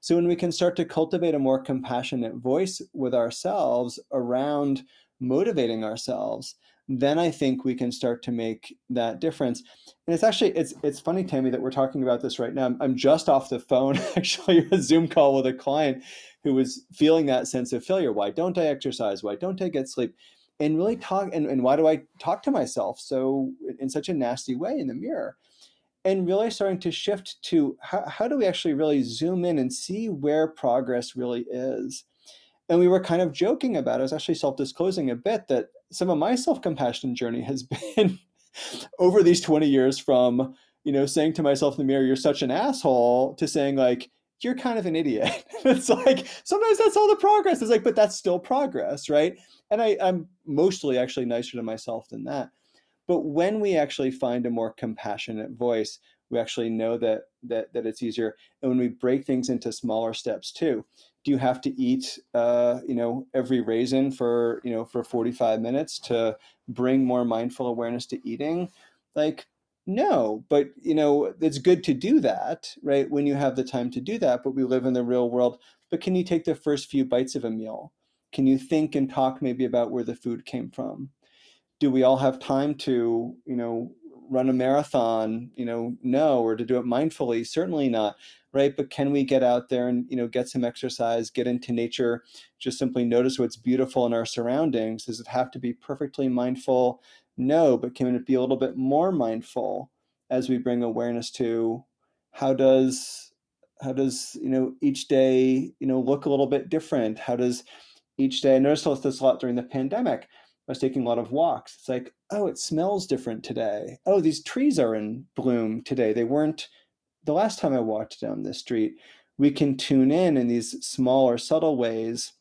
So when we can start to cultivate a more compassionate voice with ourselves around motivating ourselves, then I think we can start to make that difference. And it's actually it's it's funny, Tami, that we're talking about this right now. I'm just off the phone, actually, a Zoom call with a client who was feeling that sense of failure. Why don't I exercise? Why don't I get sleep? And really talk and, and why do I talk to myself so in such a nasty way in the mirror? And really starting to shift to how, how do we actually really zoom in and see where progress really is? And we were kind of joking about it. I was actually self disclosing a bit that some of my self-compassion journey has been over these 20 years from you know saying to myself in the mirror you're such an asshole to saying like you're kind of an idiot. It's like sometimes that's all the progress. It's like but that's still progress right? And I, i'm mostly actually nicer to myself than that. But when we actually find a more compassionate voice we actually know that that that it's easier. And when we break things into smaller steps too do you have to eat uh, you know every raisin for you know for 45 minutes to bring more mindful awareness to eating? Like no but you know it's good to do that right when you have the time to do that but we live in the real world. But can you take the first few bites of a meal? Can you think and talk maybe about where the food came from? Do we all have time to you know run a marathon you know no or to do it mindfully certainly not right? But can we get out there and you know get some exercise get into nature just simply notice what's beautiful in our surroundings? Does it have to be perfectly mindful? No but can it be a little bit more mindful as we bring awareness to how does how does you know each day you know look a little bit different? How does each day i noticed this a lot during the pandemic I was taking a lot of walks. It's like, oh, it smells different today. Oh, these trees are in bloom today. They weren't the last time I walked down this street. We can tune in in these small or subtle ways,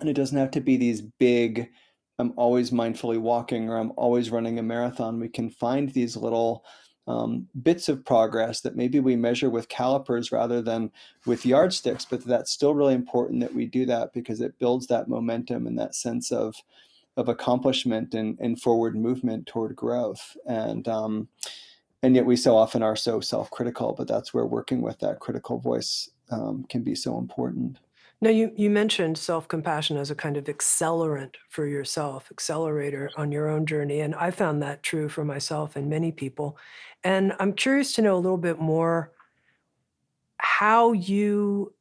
and it doesn't have to be these big, I'm always mindfully walking or I'm always running a marathon. We can find these little um, bits of progress that maybe we measure with calipers rather than with yardsticks, but that's still really important that we do that because it builds that momentum and that sense of of accomplishment and, and forward movement toward growth. And um, and yet we so often are so self-critical, but that's where working with that critical voice um, can be so important. Now, you, you mentioned self compassion as a kind of accelerant for yourself, accelerator on your own journey. And I found that true for myself and many people. And I'm curious to know a little bit more how you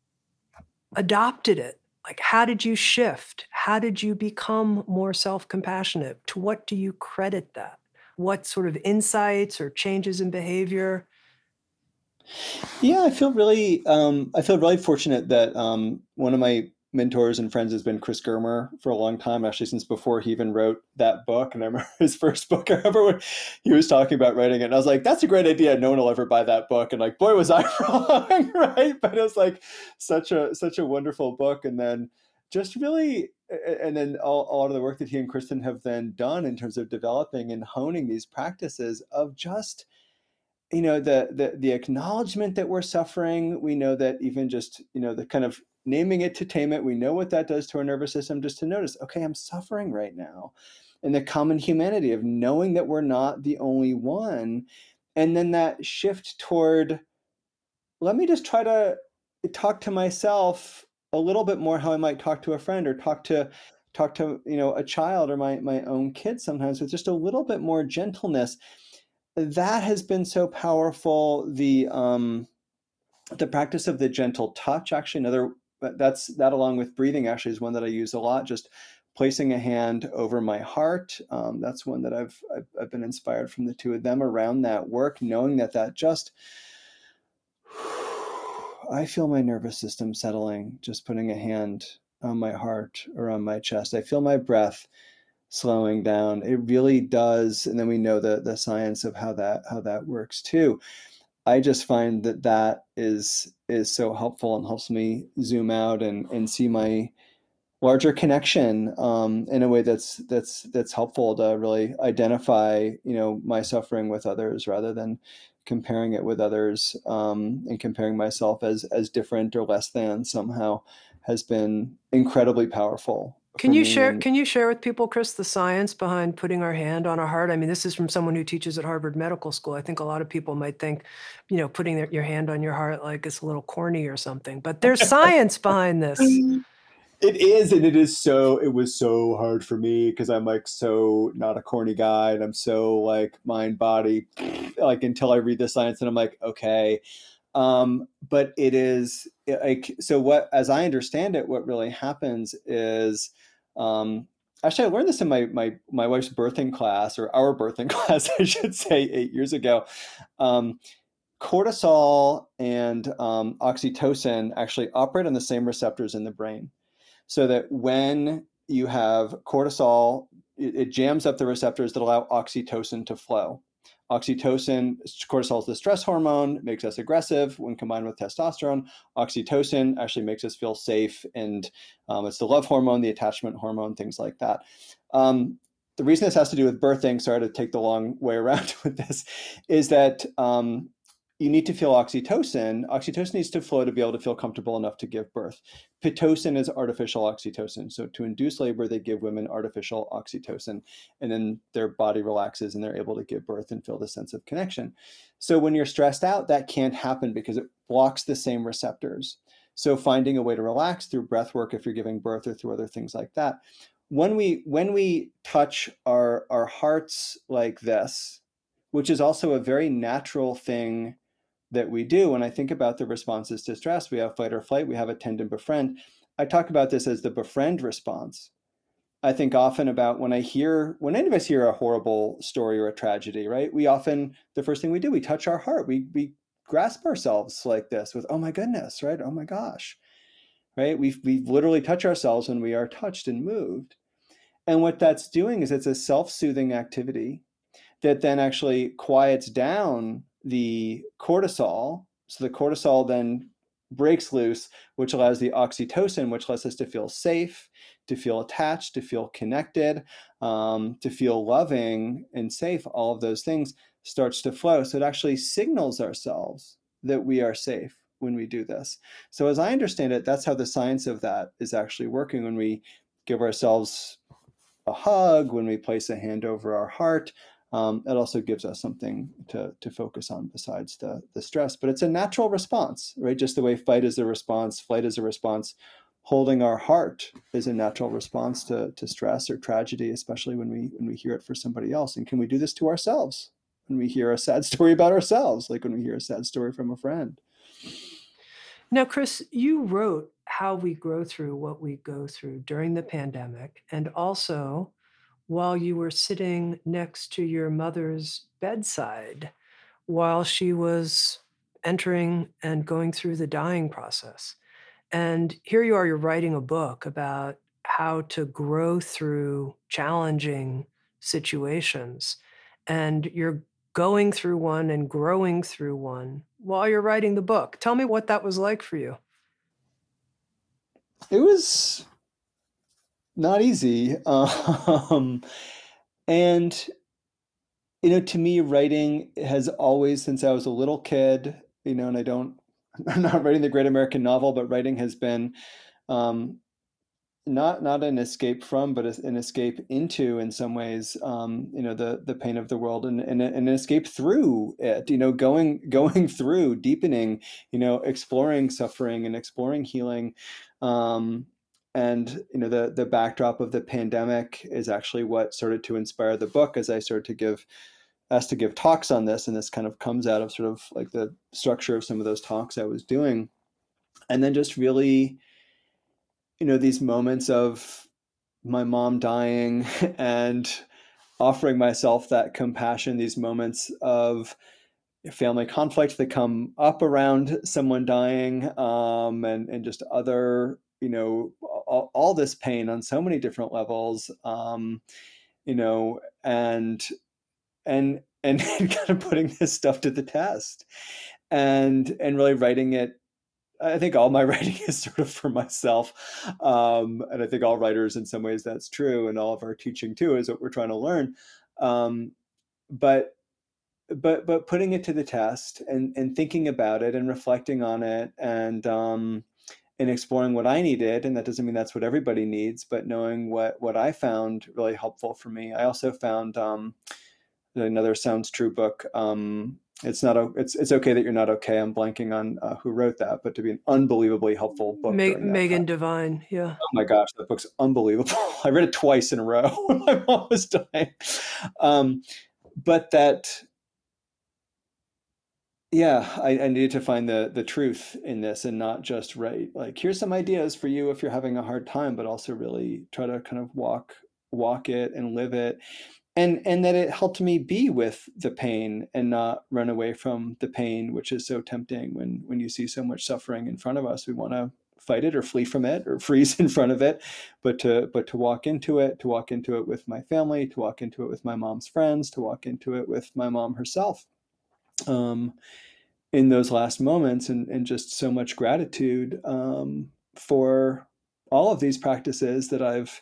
adopted it like, how did you shift? How did you become more self compassionate? To what do you credit that? What sort of insights or changes in behavior? Yeah, I feel really, um, I feel really fortunate that um, one of my mentors and friends has been Chris Germer for a long time, actually since before he even wrote that book. And I remember his first book. I remember when he was talking about writing it, and I was like, "That's a great idea. No one will ever buy that book." And like, boy, was I wrong, right? But it was like such a such a wonderful book. And then just really, and then all, a lot of the work that he and Kristin have then done in terms of developing and honing these practices of just you know the, the the acknowledgement that we're suffering we know that even just you know the kind of naming it to tame it. We know what that does to our nervous system just to notice, okay, I'm suffering right now. And the common humanity of knowing that we're not the only one. And then that shift toward, let me just try to talk to myself a little bit more how I might talk to a friend or talk to talk to you know a child or my my own kids sometimes with just a little bit more gentleness that has been so powerful the um the practice of the gentle touch actually another that's that along with breathing actually is one that I use a lot. Just placing a hand over my heart. Um, that's one that I've, I've, I've been inspired from the two of them around that work, knowing that that just I feel my nervous system settling. Just putting a hand on my heart or on my chest. I feel my breath slowing down. It really does, and then we know the the science of how that how that works too. I just find that that is is so helpful and helps me zoom out and and see my larger connection um, in a way that's that's that's helpful to really identify you know my suffering with others rather than comparing it with others um, and comparing myself as as different or less than somehow has been incredibly powerful can you share can you share with people, Chris, the science behind putting our hand on our heart? I mean, this is from someone who teaches at Harvard Medical School. I think a lot of people might think, you know, putting their, your hand on your heart like it's a little corny or something, but there's science behind this. It is, and it is so. It was so hard for me because I'm like so not a corny guy, and I'm so like mind body, like until I read the science, and I'm like, okay, um, but it is like so. What, as I understand it, what really happens is um, actually, I learned this in my my my wife's birthing class or our birthing class, I should say, eight years ago. Um, cortisol and um, oxytocin actually operate on the same receptors in the brain, so that when you have cortisol it, it jams up the receptors that allow oxytocin to flow. Oxytocin, cortisol is the stress hormone, makes us aggressive when combined with testosterone. Oxytocin actually makes us feel safe, and um, it's the love hormone, the attachment hormone, things like that. Um, the reason this has to do with birthing, sorry to take the long way around with this, is that um, you need to feel oxytocin. Oxytocin needs to flow to be able to feel comfortable enough to give birth. Pitocin is artificial oxytocin. So to induce labor, they give women artificial oxytocin, and then their body relaxes and they're able to give birth and feel the sense of connection. So when you're stressed out, that can't happen because it blocks the same receptors. So finding a way to relax through breath work if you're giving birth or through other things like that. When we when we touch our our hearts like this, which is also a very natural thing that we do. When I think about the responses to stress, we have fight or flight, we have attend and befriend. I talk about this as the befriend response. I think often about when I hear, when any of us hear a horrible story or a tragedy, right? We often, the first thing we do, we touch our heart. We, we grasp ourselves like this with, oh my goodness, right? Oh my gosh, right? We we literally touch ourselves when we are touched and moved. And what that's doing is it's a self soothing activity that then actually quiets down the cortisol. So the cortisol then breaks loose, which allows the oxytocin, which lets us to feel safe, to feel attached, to feel connected, um, to feel loving and safe. All of those things starts to flow. So it actually signals ourselves that we are safe when we do this. So as I understand it, that's how the science of that is actually working when we give ourselves a hug, when we place a hand over our heart, um, it also gives us something to, to focus on besides the, the stress. But it's a natural response, right? Just the way fight is a response, flight is a response. Holding our heart is a natural response to, to stress or tragedy, especially when we when we hear it for somebody else. And can we do this to ourselves when we hear a sad story about ourselves, like when we hear a sad story from a friend? Now, Chris, you wrote how we grow through what we go through during the pandemic and also while you were sitting next to your mother's bedside while she was entering and going through the dying process. And here you are, you're writing a book about how to grow through challenging situations. And you're going through one and growing through one while you're writing the book. Tell me what that was like for you. It was not easy. Um, and, you know, to me, writing has always, since I was a little kid, you know, and I don't, I'm not writing the great American novel, but writing has been um, not not an escape from, but an escape into, in some ways, um, you know, the the pain of the world, and, and an escape through it. You know, going going through, deepening, you know, exploring suffering and exploring healing. Um, and you know the the backdrop of the pandemic is actually what started to inspire the book as I started to give asked to give talks on this. And this kind of comes out of sort of like the structure of some of those talks I was doing. And then just really you know these moments of my mom dying and offering myself that compassion these moments of family conflict that come up around someone dying um, and and just other you know all, all this pain on so many different levels um, you know and and and kind of putting this stuff to the test and and really writing it I think all my writing is sort of for myself. Um, and I think all writers, in some ways, that's true. And all of our teaching, too, is what we're trying to learn. Um, but but but putting it to the test and and thinking about it and reflecting on it and um, in exploring what I needed, and that doesn't mean that's what everybody needs, but knowing what what I found really helpful for me. I also found um, another sounds true book. Um, it's not it's it's okay that you're not okay. I'm blanking on uh, who wrote that, but to be an unbelievably helpful book. Ma- Megan time. Devine, yeah. Oh my gosh, that book's unbelievable. I read it twice in a row when my mom was dying. Um, but that yeah I, I, needed to find the the truth in this and not just write like here's some ideas for you if you're having a hard time but also really try to kind of walk walk it and live it and and that it helped me be with the pain and not run away from the pain which is so tempting when when you see so much suffering in front of us we want to fight it or flee from it or freeze in front of it, but to but to walk into it, to walk into it with my family, to walk into it with my mom's friends, to walk into it with my mom herself. Um, in those last moments, and, and just so much gratitude um, for all of these practices that I've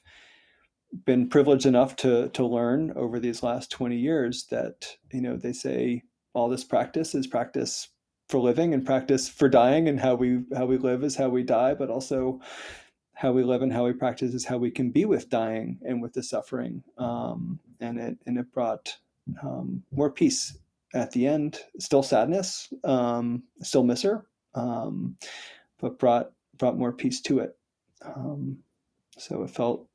been privileged enough to to learn over these last 20 years that you know they say all this practice is practice for living and practice for dying and how we how we live is how we die but also how we live and how we practice is how we can be with dying and with the suffering. Um, and it and it brought um, more peace at the end still sadness um, still miss her um, but brought brought more peace to it um, so it felt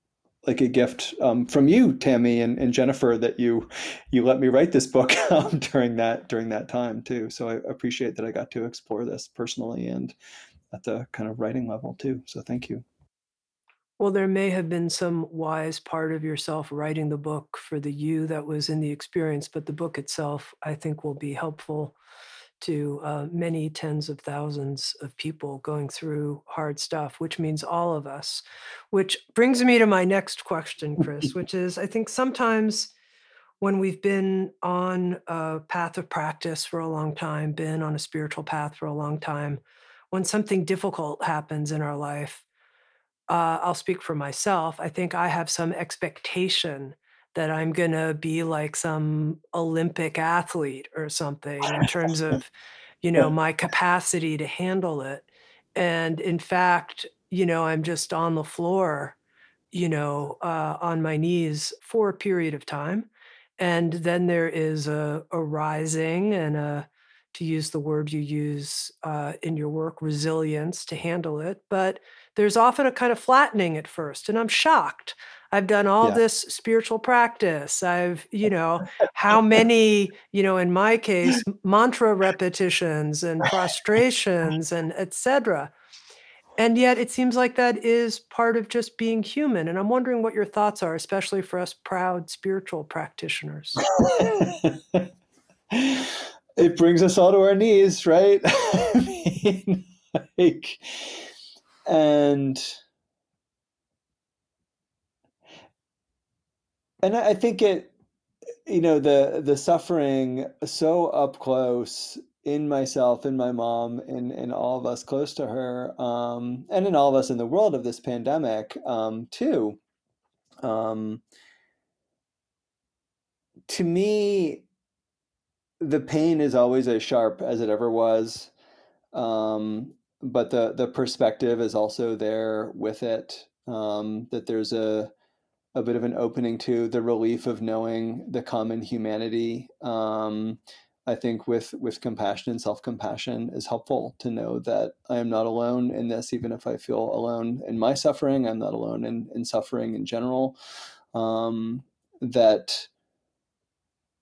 like a gift um, from you, Tami and, and, Jennifer, that you you let me write this book during that during that time too. So I appreciate that I got to explore this personally and at the kind of writing level too. So thank you. Well, there may have been some wise part of yourself writing the book for the you that was in the experience, but the book itself, I think, will be helpful to uh, many tens of thousands of people going through hard stuff, which means all of us. Which brings me to my next question, Chris, which is I think sometimes when we've been on a path of practice for a long time, been on a spiritual path for a long time, when something difficult happens in our life, uh, I'll speak for myself. I think I have some expectation that I'm going to be like some Olympic athlete or something in terms of, you know, my capacity to handle it. And in fact, you know, I'm just on the floor, you know, uh, on my knees for a period of time. And then there is a, a rising and a, to use the word you use uh, in your work, resilience to handle it. But there's often a kind of flattening at first. And I'm shocked I've done all yeah. this spiritual practice. I've, you know, how many, you know, in my case, mantra repetitions and prostrations and etc. And yet it seems like that is part of just being human. And I'm wondering what your thoughts are, especially for us proud spiritual practitioners. it brings us all to our knees, right? I mean, like, and and I think it, you know, the the suffering so up close in myself, in my mom, in in all of us close to her, um, and in all of us in the world of this pandemic um, too. Um, to me, the pain is always as sharp as it ever was, um, but the the perspective is also there with it. Um, that there's a a bit of an opening to the relief of knowing the common humanity. Um, I think with with compassion and self compassion is helpful to know that I am not alone in this, even if I feel alone in my suffering. I'm not alone in in suffering in general. Um, that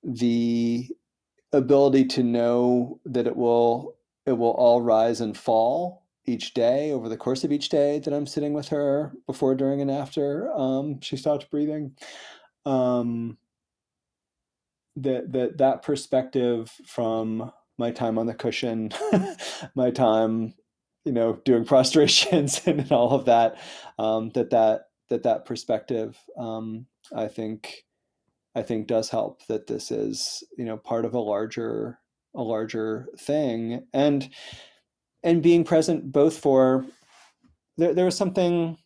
the ability to know that it will it will all rise and fall each day over the course of each day that I'm sitting with her before, during, and after um, she stops breathing. Um, that that that perspective from my time on the cushion, my time, you know, doing prostrations and all of that, um, that that that that perspective, um, I think, I think does help. That this is you know part of a larger a larger thing. And and being present both for there, there was something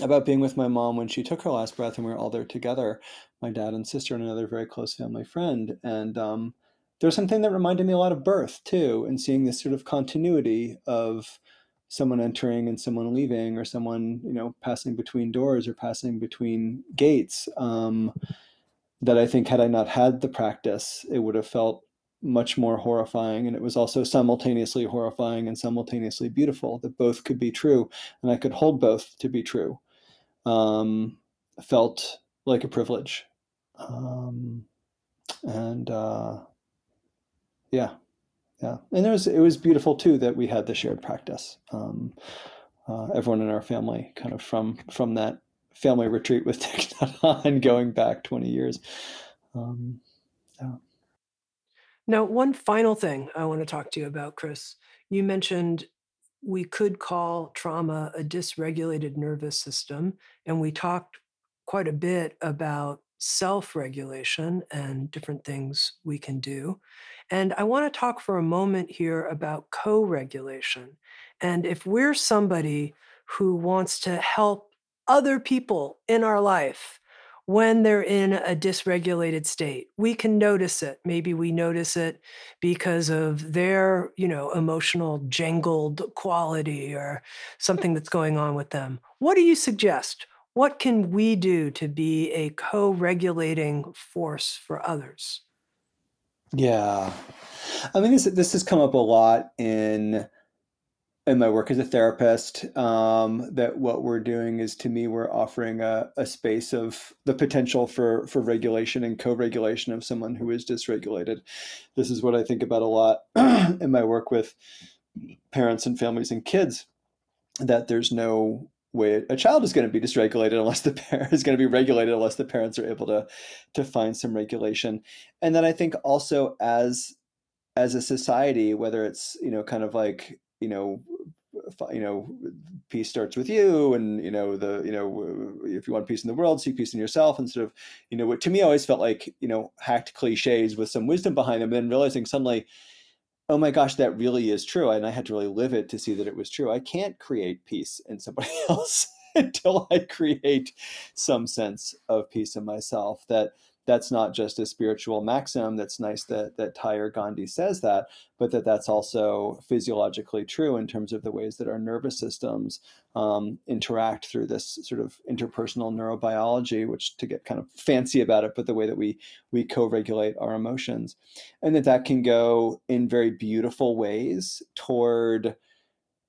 about being with my mom when she took her last breath and we were all there together my dad and sister and another very close family friend. And um, there was something that reminded me a lot of birth too and seeing this sort of continuity of someone entering and someone leaving or someone you know passing between doors or passing between gates um, that i think had i not had the practice it would have felt much more horrifying and it was also simultaneously horrifying and simultaneously beautiful that both could be true and i could hold both to be true. Um, felt like a privilege. Um, and uh, yeah yeah. And it was it was beautiful too that we had the shared practice. Um, uh, everyone in our family kind of from from that family retreat with Thich Nhat Hanh going back 20 years. Um, yeah now, one final thing I want to talk to you about, Chris. You mentioned we could call trauma a dysregulated nervous system. And we talked quite a bit about self regulation and different things we can do. And I want to talk for a moment here about co regulation. And if we're somebody who wants to help other people in our life when they're in a dysregulated state. We can notice it. Maybe we notice it because of their, you know, emotional jangled quality or something that's going on with them. What do you suggest? What can we do to be a co-regulating force for others? Yeah. I mean, this this has come up a lot in in my work as a therapist um, that what we're doing is to me we're offering a, a space of the potential for for regulation and co-regulation of someone who is dysregulated. This is what i think about a lot in my work with parents and families and kids that there's no way a child is going to be dysregulated unless the parent is going to be regulated unless the parents are able to to find some regulation. And then i think also as as a society whether it's you know kind of like you know you know peace starts with you and you know the you know if you want peace in the world seek peace in yourself and sort of you know what to me always felt like you know hacked cliches with some wisdom behind them and then realizing suddenly oh my gosh that really is true. And i had to really live it to see that it was true. I can't create peace in somebody else until i create some sense of peace in myself that that's not just a spiritual maxim that's nice that that Thay Gandhi says that, but that that's also physiologically true in terms of the ways that our nervous systems um, interact through this sort of interpersonal neurobiology, which to get kind of fancy about it, but the way that we we co-regulate our emotions, and that that can go in very beautiful ways toward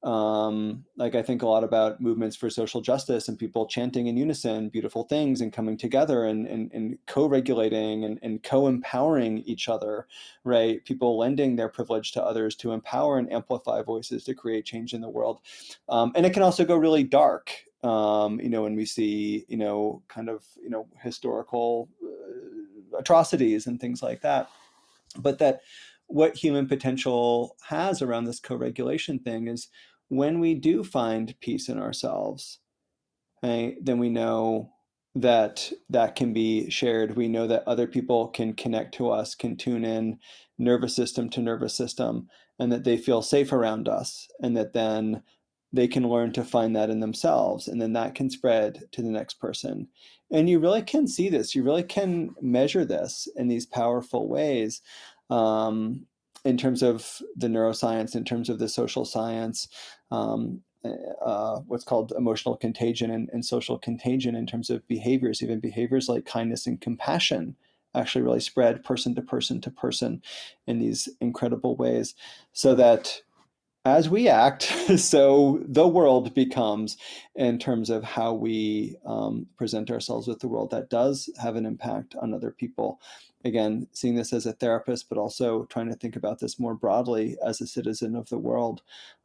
um, like I think a lot about movements for social justice and people chanting in unison beautiful things and coming together and, and, and co-regulating and, and co-empowering each other, right? People lending their privilege to others to empower and amplify voices to create change in the world. Um, and it can also go really dark, um, you know, when we see, you know, kind of, you know, historical uh, atrocities and things like that. But that what human potential has around this co-regulation thing is when we do find peace in ourselves, right, then we know that that can be shared. We know that other people can connect to us, can tune in nervous system to nervous system, and that they feel safe around us, and that then they can learn to find that in themselves, and then that can spread to the next person. And you really can see this, you really can measure this in these powerful ways. Um, in terms of the neuroscience, in terms of the social science, um, uh, what's called emotional contagion and, and, social contagion in terms of behaviors, even behaviors like kindness and compassion actually really spread person to person to person in these incredible ways. So that as we act, so the world becomes in terms of how we um, present ourselves with the world. That does have an impact on other people. Again, seeing this as a therapist, but also trying to think about this more broadly as a citizen of the world.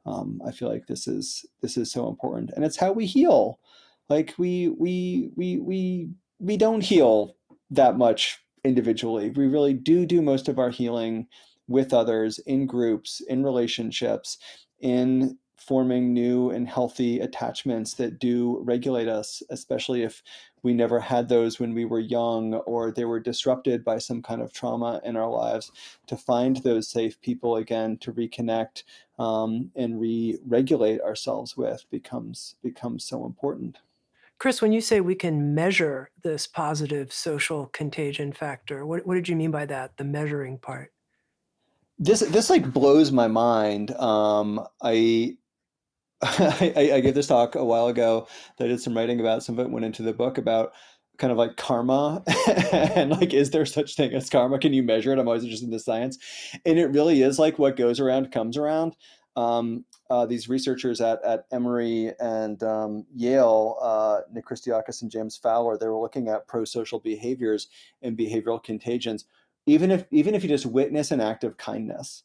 Um, I feel like this is this is so important, and it's how we heal. Like we we we we we don't heal that much individually. We really do do most of our healing with others, in groups, in relationships, in forming new and healthy attachments that do regulate us, especially if we never had those when we were young or they were disrupted by some kind of trauma in our lives, to find those safe people again to reconnect um, and re-regulate ourselves with becomes becomes so important. Chris, when you say we can measure this positive social contagion factor, what, what did you mean by that, the measuring part? this this like blows my mind. Um, I, I I gave this talk a while ago that I did some writing about. Some of it went into the book about kind of like karma and like is there such thing as karma? Can you measure it? I'm always interested in the science. And it really is like what goes around comes around. Um, uh, these researchers at, at emory and um, yale uh, nick christakis and james fowler they were looking at pro-social behaviors and behavioral contagions. Even if even if you just witness an act of kindness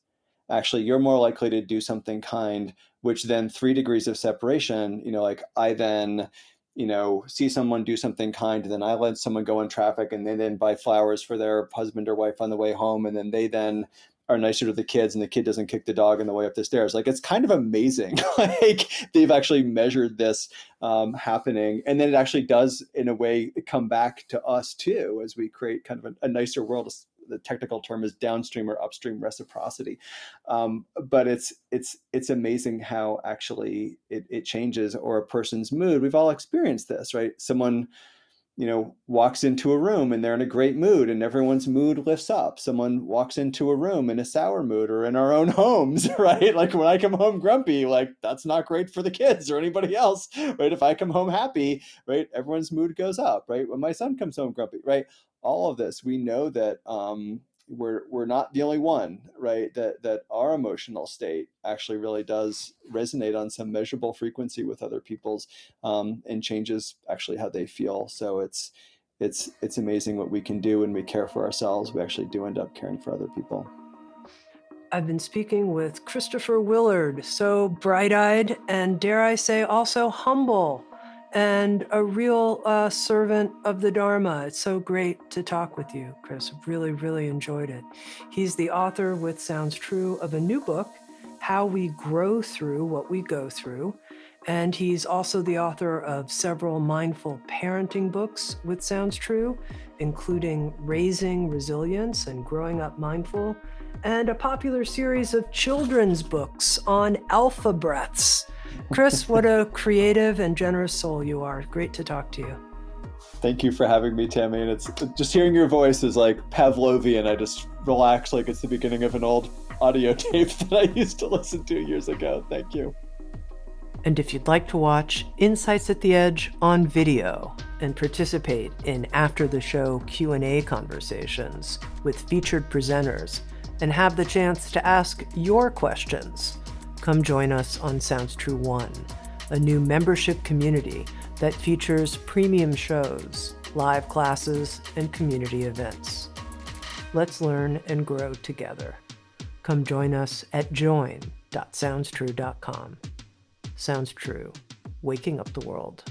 actually you're more likely to do something kind which then three degrees of separation you know like i then you know see someone do something kind and then i let someone go in traffic and they then buy flowers for their husband or wife on the way home and then they then are nicer to the kids and the kid doesn't kick the dog on the way up the stairs. Like it's kind of amazing. like they've actually measured this um, happening. And then it actually does, in a way, come back to us too as we create kind of a, a nicer world. The technical term is downstream or upstream reciprocity. Um, but it's it's it's amazing how actually it, it changes or a person's mood. We've all experienced this, right? Someone you know, walks into a room and they're in a great mood and everyone's mood lifts up. Someone walks into a room in a sour mood or in our own homes, right? Like when I come home grumpy, like that's not great for the kids or anybody else, right? If I come home happy, right, everyone's mood goes up, right? When my son comes home grumpy, right? All of this, we know that um, we're we're not the only one, right? That that our emotional state actually really does resonate on some measurable frequency with other people's, um, and changes actually how they feel. So it's it's it's amazing what we can do when we care for ourselves. We actually do end up caring for other people. I've been speaking with Christopher Willard, so bright eyed and, dare I say, also humble and a real uh, servant of the Dharma. It's so great to talk with you, Chris. Really, really enjoyed it. He's the author, with Sounds True, of a new book, How We Grow Through What We Go Through. And he's also the author of several mindful parenting books with Sounds True, including Raising Resilience and Growing Up Mindful, and a popular series of children's books on Alphabreaths Chris, what a creative and generous soul you are. Great to talk to you. Thank you for having me, Tami. And it's just hearing your voice is like Pavlovian. I just relax like it's the beginning of an old audio tape that I used to listen to years ago. Thank you. And if you'd like to watch Insights at the Edge on video and participate in after the show Q&A conversations with featured presenters and have the chance to ask your questions, come join us on Sounds True One, a new membership community that features premium shows, live classes, and community events. Let's learn and grow together. Come join us at join.soundstrue.com. Sounds True, waking up the world.